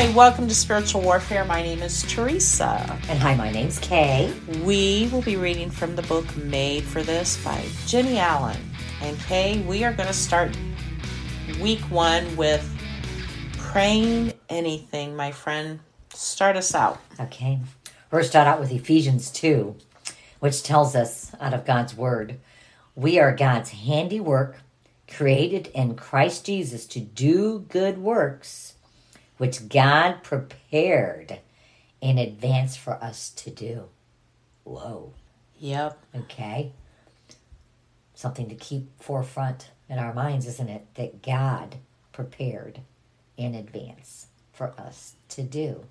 Hi, welcome to Spiritual Warfare. My name is Teresa. And hi, my name's Kay. We will be reading from the book Made for This by Jennie Allen. And Kay, we are going to start week one with praying anything, my friend. Start us out. Okay. We're going to start out with Ephesians 2, which tells us out of God's Word we are God's handiwork, created in Christ Jesus to do good works, which God prepared in advance for us to do. Whoa. Yep. Okay. Something to keep forefront in our minds, isn't it? That God prepared in advance for us to do.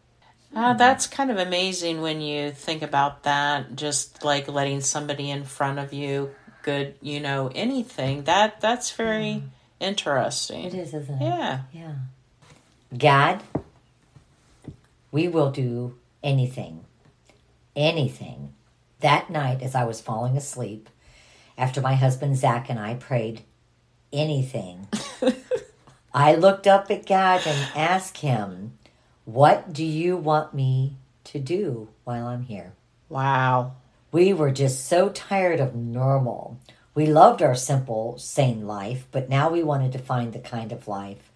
Uh, that's kind of amazing when you think about that. Just like letting somebody in front of you, good, you know, anything. That that's very interesting. It is, isn't it? Yeah. Yeah. God, we will do anything, anything. That night, as I was falling asleep, after my husband Zach and I prayed anything, I looked up at God and asked him, What do you want me to do while I'm here? Wow. We were just so tired of normal. We loved our simple, sane life, but now we wanted to find the kind of life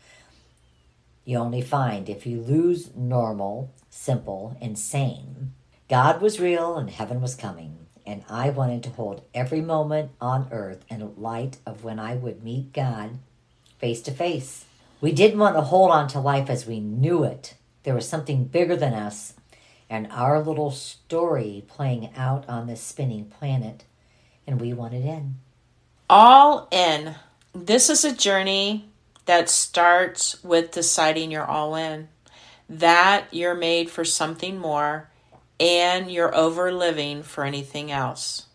you only find if you lose normal, simple, and sane. God was real and heaven was coming, and I wanted to hold every moment on earth in light of when I would meet God face to face. We didn't want to hold on to life as we knew it. There was something bigger than us and our little story playing out on this spinning planet, and we wanted in. All in. This is a journey that starts with deciding you're all in, that you're made for something more, and you're over living for anything else.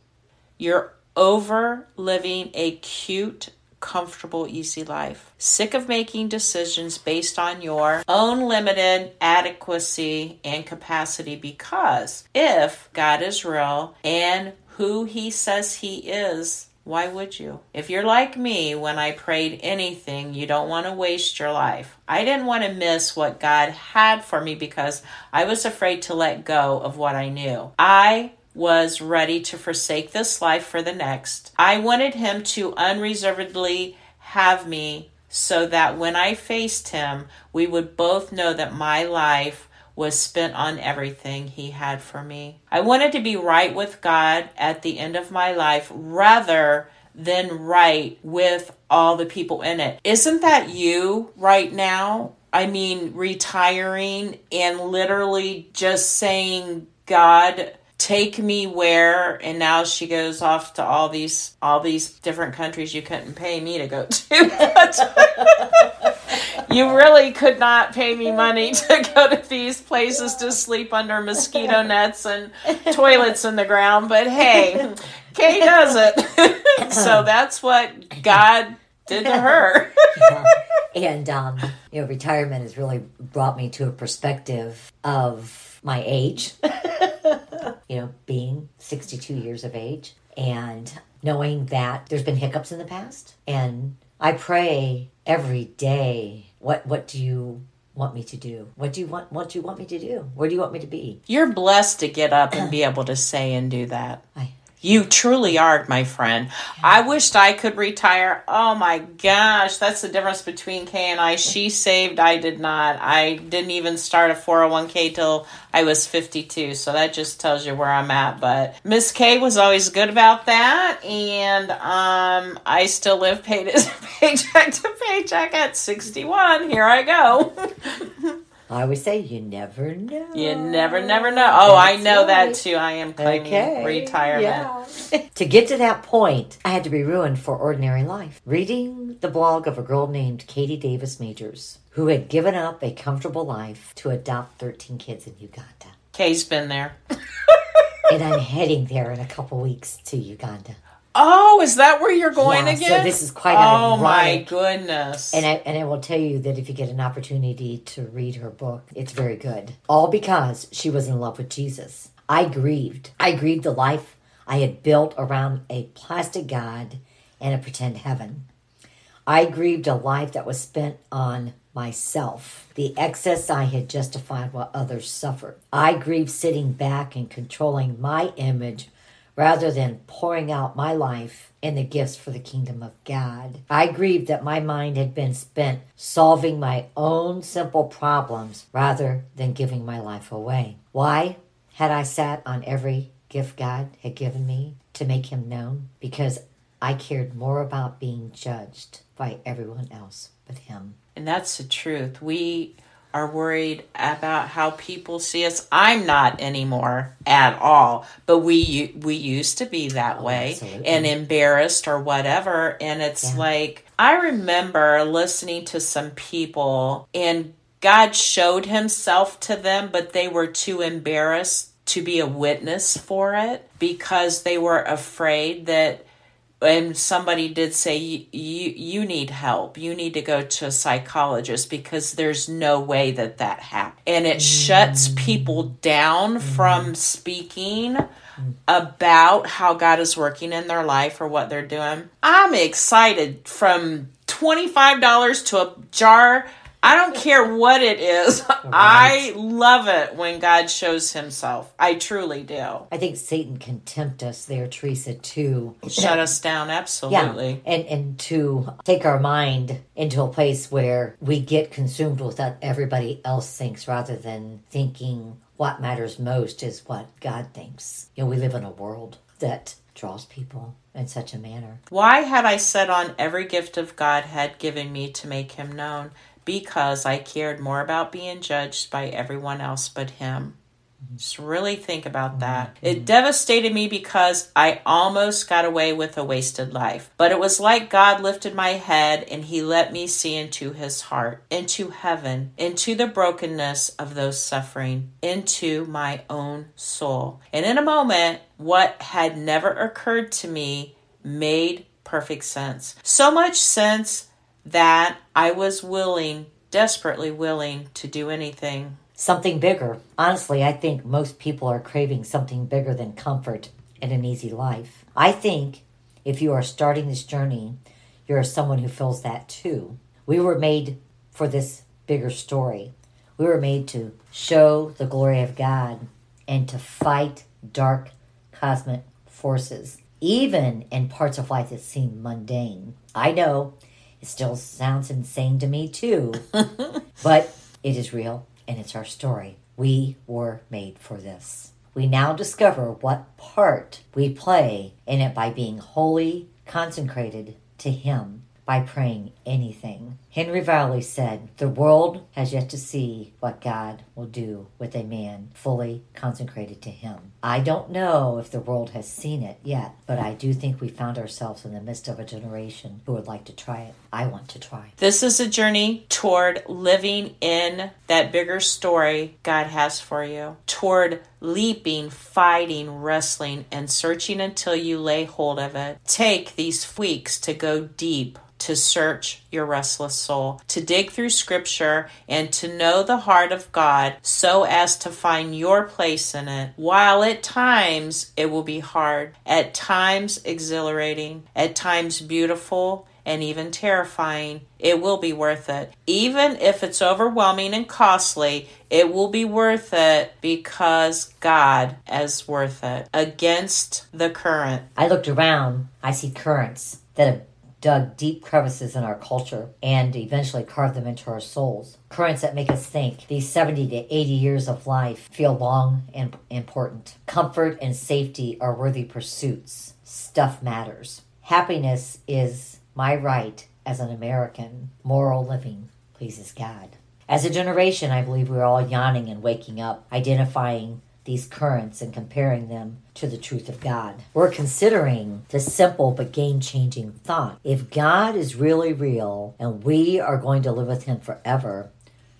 You're over living a cute, comfortable, easy life. Sick of making decisions based on your own limited adequacy and capacity because if God is real and who he says he is, why would you? If you're like me, when I prayed anything, you don't want to waste your life. I didn't want to miss what God had for me because I was afraid to let go of what I knew. I was ready to forsake this life for the next. I wanted Him to unreservedly have me so that when I faced Him, we would both know that my life was spent on everything He had for me. I wanted to be right with God at the end of my life rather than right with all the people in it. Isn't that you right now? I mean, retiring and literally just saying, God, take me where and now she goes off to all these all these different countries you couldn't pay me to go to. You really could not pay me money to go to these places to sleep under mosquito nets and toilets in the ground but hey kay does it. So that's what god did to her. Yeah. And, um, you know, retirement has really brought me to a perspective of my age, you know, being 62 years of age and knowing that there's been hiccups in the past. And I pray every day, what, what do you want me to do? What do you want, what do you want me to do? Where do you want me to be? you're blessed to get up and be able to say and do that I, You truly are, my friend. I wished I could retire. Oh my gosh, that's the difference between Kay and I. She saved, I did not. I didn't even start a 401k till I was 52, so that just tells you where I'm at. But Miss Kay was always good about that, and um, I still live paid paycheck to paycheck at 61. Here I go. I always say you never know. you never, never know. Oh, I That's know that too. I am claiming Okay. retirement. Yeah. to get to that point, I had to be ruined for ordinary life. Reading the blog of a girl named Katie Davis Majors, who had given up a comfortable life to adopt 13 kids in Uganda. Kay's been there. And I'm heading there in a couple weeks to Uganda. Oh, is that where you're going Yeah, so this is quite Oh my goodness. And I, and I will tell you that if you get an opportunity to read her book, it's very good. All because she was in love with Jesus. I grieved. I grieved the life I had built around a plastic God and a pretend heaven. I grieved a life that was spent on myself. The excess I had justified while others suffered. I grieved sitting back and controlling my image rather than pouring out my life in the gifts for the kingdom of God. I grieved that my mind had been spent solving my own simple problems rather than giving my life away. Why had I sat on every gift God had given me to make him known? Because I cared more about being judged by everyone else but him. And that's the truth. We are worried about how people see us. I'm not anymore at all, but we we used to be that Oh, way absolutely. and embarrassed or whatever. And it's Yeah. like I remember listening to some people and God showed himself to them, but they were too embarrassed to be a witness for it because they were afraid that and somebody did say you, you need help. You need to go to a psychologist because there's no way that that happened. And it mm. shuts people down mm-hmm. from speaking about how god is working in their life or what they're doing. I'm excited from $25 to a jar i don't care what it is i love it when god shows himself i truly do I think Satan can tempt us there, Teresa, to shut us down absolutely Yeah. and and to take our mind into a place where we get consumed with what everybody else thinks rather than thinking what matters most is what God thinks. You know, we live in a world that draws people in such a manner. Why had I set on every gift of God had given me to make him known? Because I cared more about being judged by everyone else but him. Mm-hmm. Just really think about mm-hmm. that. It mm-hmm. devastated me because I almost got away with a wasted life. But it was like God lifted my head and he let me see into his heart, into heaven, into the brokenness of those suffering, into my own soul. And in a moment, what had never occurred to me made perfect sense. So much sense that I was willing, desperately willing, to do anything. Something bigger. Honestly, I think most people are craving something bigger than comfort and an easy life. I think if you are starting this journey, you're someone who feels that too. We were made for this bigger story. We were made to show the glory of God and to fight dark cosmic forces, even in parts of life that seem mundane. I know it still sounds insane to me too, but it is real and it's our story. We were made for this. We now discover what part we play in it by being wholly consecrated to Him by praying anything. Henry Varley said, The world has yet to see what God will do with a man fully consecrated to Him. I don't know if the world has seen it yet, but I do think we found ourselves in the midst of a generation who would like to try it. I want to try. This is a journey toward living in that bigger story God has for you, toward leaping, fighting, wrestling, and searching until you lay hold of it. Take these weeks to go deep. To search your restless soul, to dig through scripture, and to know the heart of God so as to find your place in it. While at times it will be hard, at times exhilarating, at times beautiful, and even terrifying, it will be worth it. Even if it's overwhelming and costly, it will be worth it because God is worth it. Against the current. I looked around, I see currents that have dug deep crevices in our culture and eventually carved them into our souls. Currents that make us think these 70 to 80 years of life feel long and important. Comfort and safety are worthy pursuits. Stuff matters. Happiness is my right as an American. Moral living pleases God. As a generation, I believe we're all yawning and waking up, identifying these currents and comparing them to the truth of God. We're considering the simple but game changing thought. If God is really real and we are going to live with Him forever,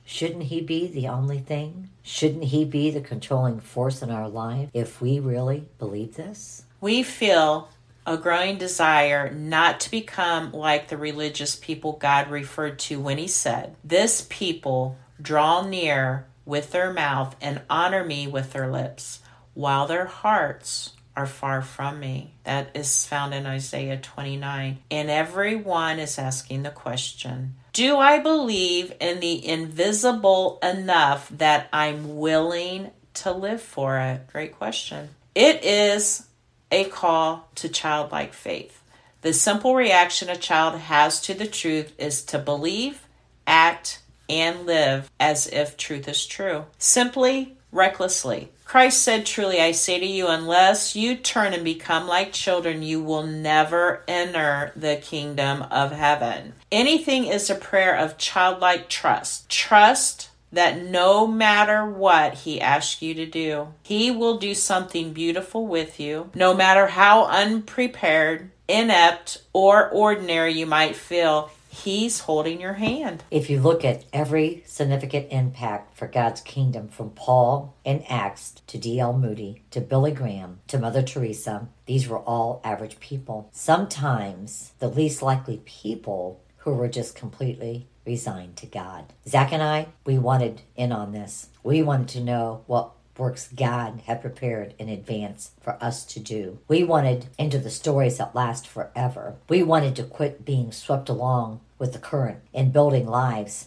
shouldn't He be the only thing? Shouldn't He be the controlling force in our life if we really believe this? We feel a growing desire not to become like the religious people God referred to when He said, This people draw near with their mouth and honor me with their lips, while their hearts are far from me. That is found in Isaiah 29. And everyone is asking the question Do I believe in the invisible enough that I'm willing to live for it? Great question. It is a call to childlike faith. The simple reaction a child has to the truth is to believe, act, and live as if truth is true. Simply, recklessly. Christ said, Truly I say to you, unless you turn and become like children, you will never enter the kingdom of heaven. Anything is a prayer of childlike trust. Trust that no matter what he asks you to do, he will do something beautiful with you, no matter how unprepared, inept, or ordinary you might feel. He's holding your hand. If you look at every significant impact for God's kingdom from Paul in Acts to D.L. Moody to Billy Graham to Mother Teresa, these were all average people. Sometimes the least likely people who were just completely resigned to God. Zach and I, we wanted in on this. We wanted to know what works God had prepared in advance for us to do. We wanted into the stories that last forever. We wanted to quit being swept along with the current and building lives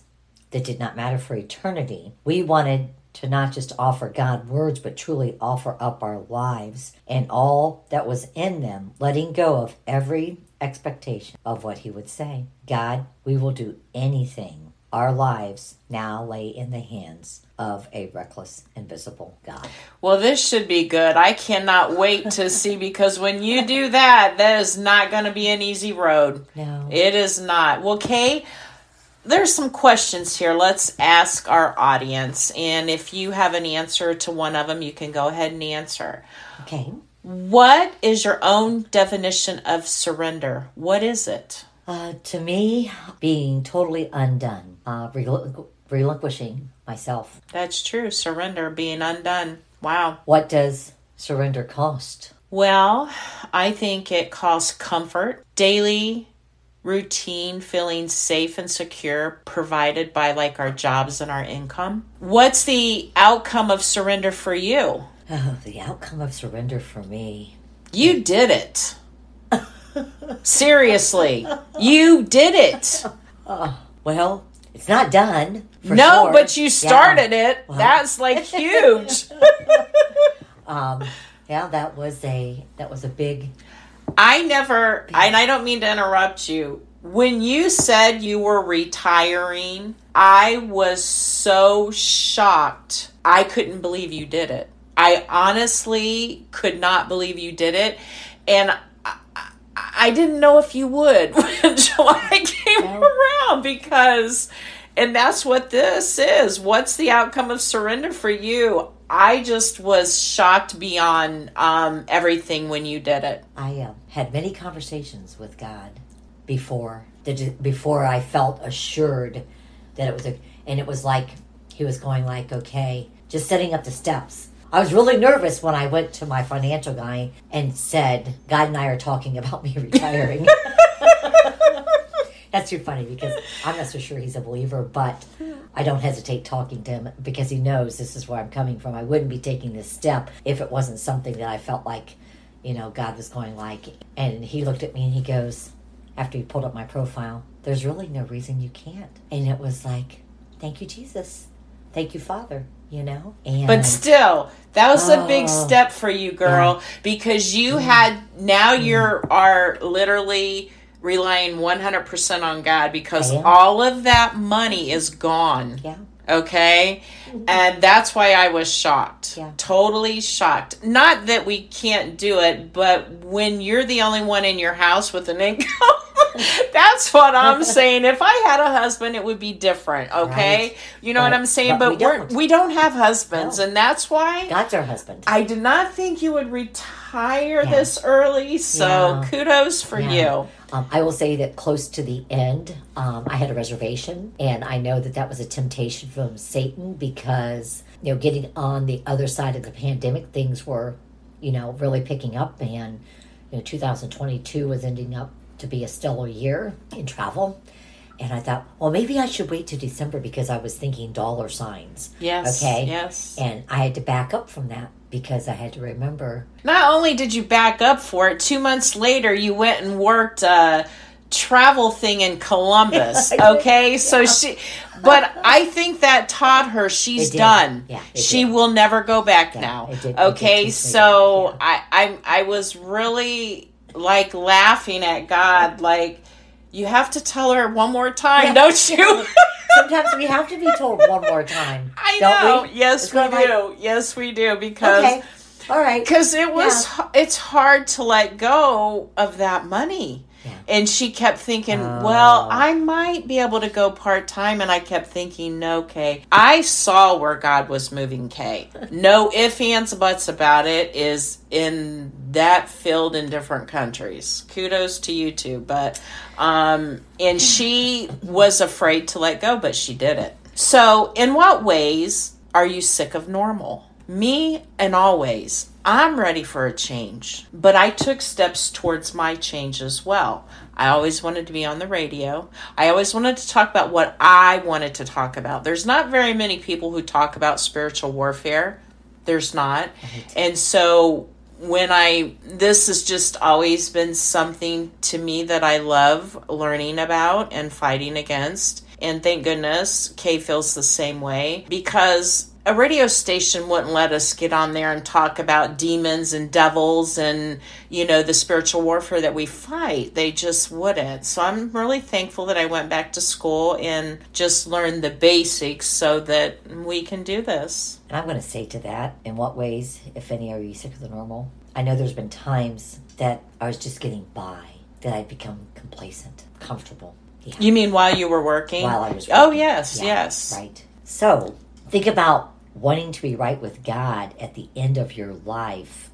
that did not matter for eternity. We wanted to not just offer God words, but truly offer up our lives and all that was in them, letting go of every expectation of what He would say. God, we will do anything. Our lives now lay in the hands of a reckless, invisible God. Well, this should be good. I cannot wait to see because when you do that, that is not going to be an easy road. No. It is not. Well, Kay, there's some questions here. Let's ask our audience. And if you have an answer to one of them, you can go ahead and answer. Okay. What is your own definition of surrender? What is it? Uh, to me, being totally undone, uh, rel- relinquishing myself. That's true. Surrender, being undone. Wow. What does surrender cost? Well, I think it costs comfort, daily routine, feeling safe and secure, provided by like our jobs and our income. What's the outcome of surrender for you? Oh, the outcome of surrender for me. You did it. Seriously, you did it. Well, it's not done. for no, sure. but you Yeah. started it. Well. That's like huge. Um, yeah, that was a that was a big. I never, and I don't mean to interrupt you. When you said you were retiring, I was so shocked. I couldn't believe you did it. I honestly could not believe you did it. And I, I- I didn't know if you would when July came No. around because, and that's what this is. What's the outcome of surrender for you? I just was shocked beyond um, everything when you did it. I uh, had many conversations with God before the before I felt assured that it was a, and it was like He was going like, okay, just setting up the steps. I was really nervous when I went to my financial guy and said, God and I are talking about me retiring. That's too funny because I'm not so sure he's a believer, but I don't hesitate talking to him because he knows this is where I'm coming from. I wouldn't be taking this step if it wasn't something that I felt like, you know, God was going like. And he looked at me and he goes, after he pulled up my profile, there's really no reason you can't. And it was like, thank you, Jesus. Thank you, Father. You know? And But still, that was a big Oh. step for you, girl, because you had now Mm. you are literally relying 100% on God because all of that money is gone. yeah. Okay? And that's why I was shocked. Yeah. Totally shocked. Not that we can't do it, but when you're the only one in your house with an income, that's what I'm saying. If I had a husband, it would be different, okay? Right. You know what I'm saying? but But, we we're, don't. we don't have husbands, No. and that's why God's our husband. I did not think you would retire Yeah. this early. So Yeah. kudos for Yeah. you. Um, I will say that close to the end, um, I had a reservation, and I know that that was a temptation from Satan because you know, getting on the other side of the pandemic, things were, you know, really picking up, and you know, 2022 was ending up to be a stellar year in travel. And I thought, well, maybe I should wait to December because I was thinking dollar signs. Yes. Okay. Yes. And I had to back up from that because I had to remember. Not only did you back up for it, two months later you went and worked a travel thing in Columbus. okay, so she, but I think that taught her she's done. Yeah, she did. will never go back Yeah, now. did- okay, so that, I, I I was really like laughing at God, like you have to tell her one more time, Yeah. don't you? Sometimes we have to be told one more time. I don't know. We? Yes, It's we kinda like- do. yes, we do. Because Okay. All right. because it was it's hard to let go of that money Yeah. And she kept thinking Oh. well i might be able to go part-time. And i kept thinking no kay. I saw where god was moving kay. No ifs ands buts about it is in that field in different countries. Kudos to you two. But um and she was afraid to let go but she did it. So in what ways are you sick of normal? Me and always, I'm ready for a change, but I took steps towards my change as well. I always wanted to be on the radio. I always wanted to talk about what I wanted to talk about. There's not very many people who talk about spiritual warfare. There's not. And so when I, this has just always been something to me that I love learning about and fighting against. And thank goodness Kay feels the same way because a radio station wouldn't let us get on there and talk about demons and devils and you know the spiritual warfare that we fight they just wouldn't so i'm really thankful that i went back to school and just learned the basics so that we can do this And I'm going to say to that, in what ways, if any, are you sick of the normal? I know there's been times that I was just getting by, that I'd become complacent, comfortable. Yeah. you mean while you were working While I was oh yes Yeah, yes Right. So think about wanting to be right with God at the end of your life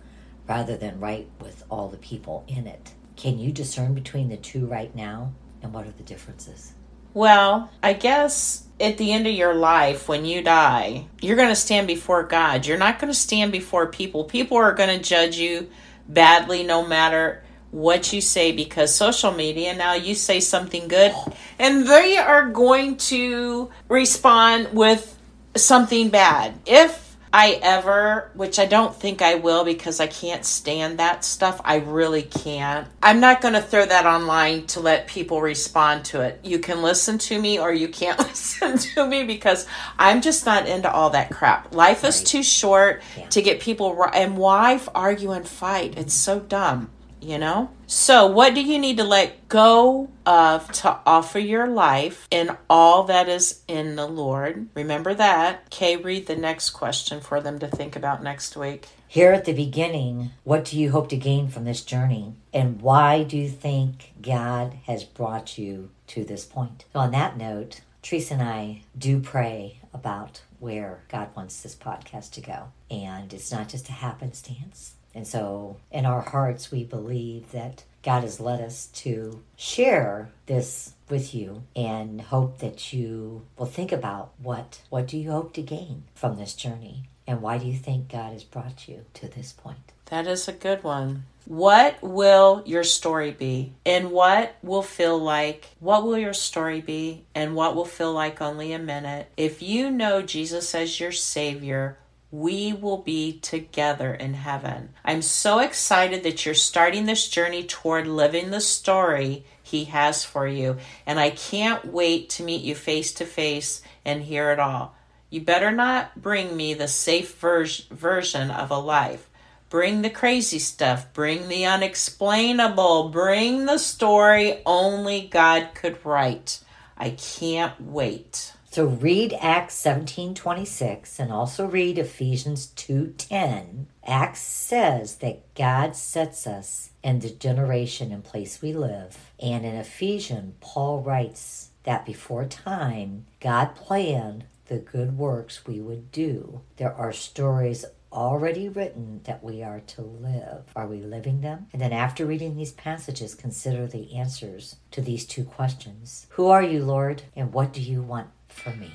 rather than right with all the people in it. Can you discern between the two right now? And what are the differences? Well, I guess at the end of your life, when you die, you're going to stand before God. You're not going to stand before people. People are going to judge you badly no matter what you say because social media now you say something good and they are going to respond with something bad. If I ever, which I don't think I will because I can't stand that stuff. I really can't. I'm not going to throw that online to let people respond to it. You can listen to me or you can't listen to me because I'm just not into all that crap. Life is too short Yeah. to get people ri- and why argue and fight? It's so dumb, you know? So, what do you need to let go of to offer your life in all that is in the Lord? Remember that. Kay, read the next question for them to think about next week. Here at the beginning, what do you hope to gain from this journey? And why do you think God has brought you to this point? So, on that note, Teresa and I do pray about where God wants this podcast to go. And it's not just a happenstance. And so, in our hearts, we believe that God has led us to share this with you and hope that you will think about what what do you hope to gain from this journey and why do you think God has brought you to this point? That is a good one. What will your story be? And what will feel like? What will your story be? And what will feel like only a minute? If you know Jesus as your Savior, we will be together in heaven. I'm so excited that you're starting this journey toward living the story He has for you. And I can't wait to meet you face to face and hear it all. You better not bring me the safe ver- version of a life. Bring the crazy stuff. Bring the unexplainable. Bring the story only God could write. I can't wait. So read Acts 17:26 and also read Ephesians 2:10. Acts says that God sets us in the generation and place we live. And in Ephesians, Paul writes that before time, God planned the good works we would do. There are stories already written that we are to live. Are we living them? And then after reading these passages, consider the answers to these two questions. Who are you, Lord? And what do you want from me?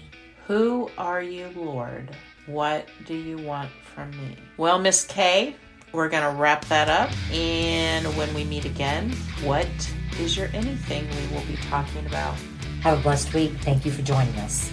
Who are you, Lord? What do you want from me? Well, Miss Kay, we're going to wrap that up. And when we meet again, what is your anything we will be talking about? Have a blessed week. Thank you for joining us.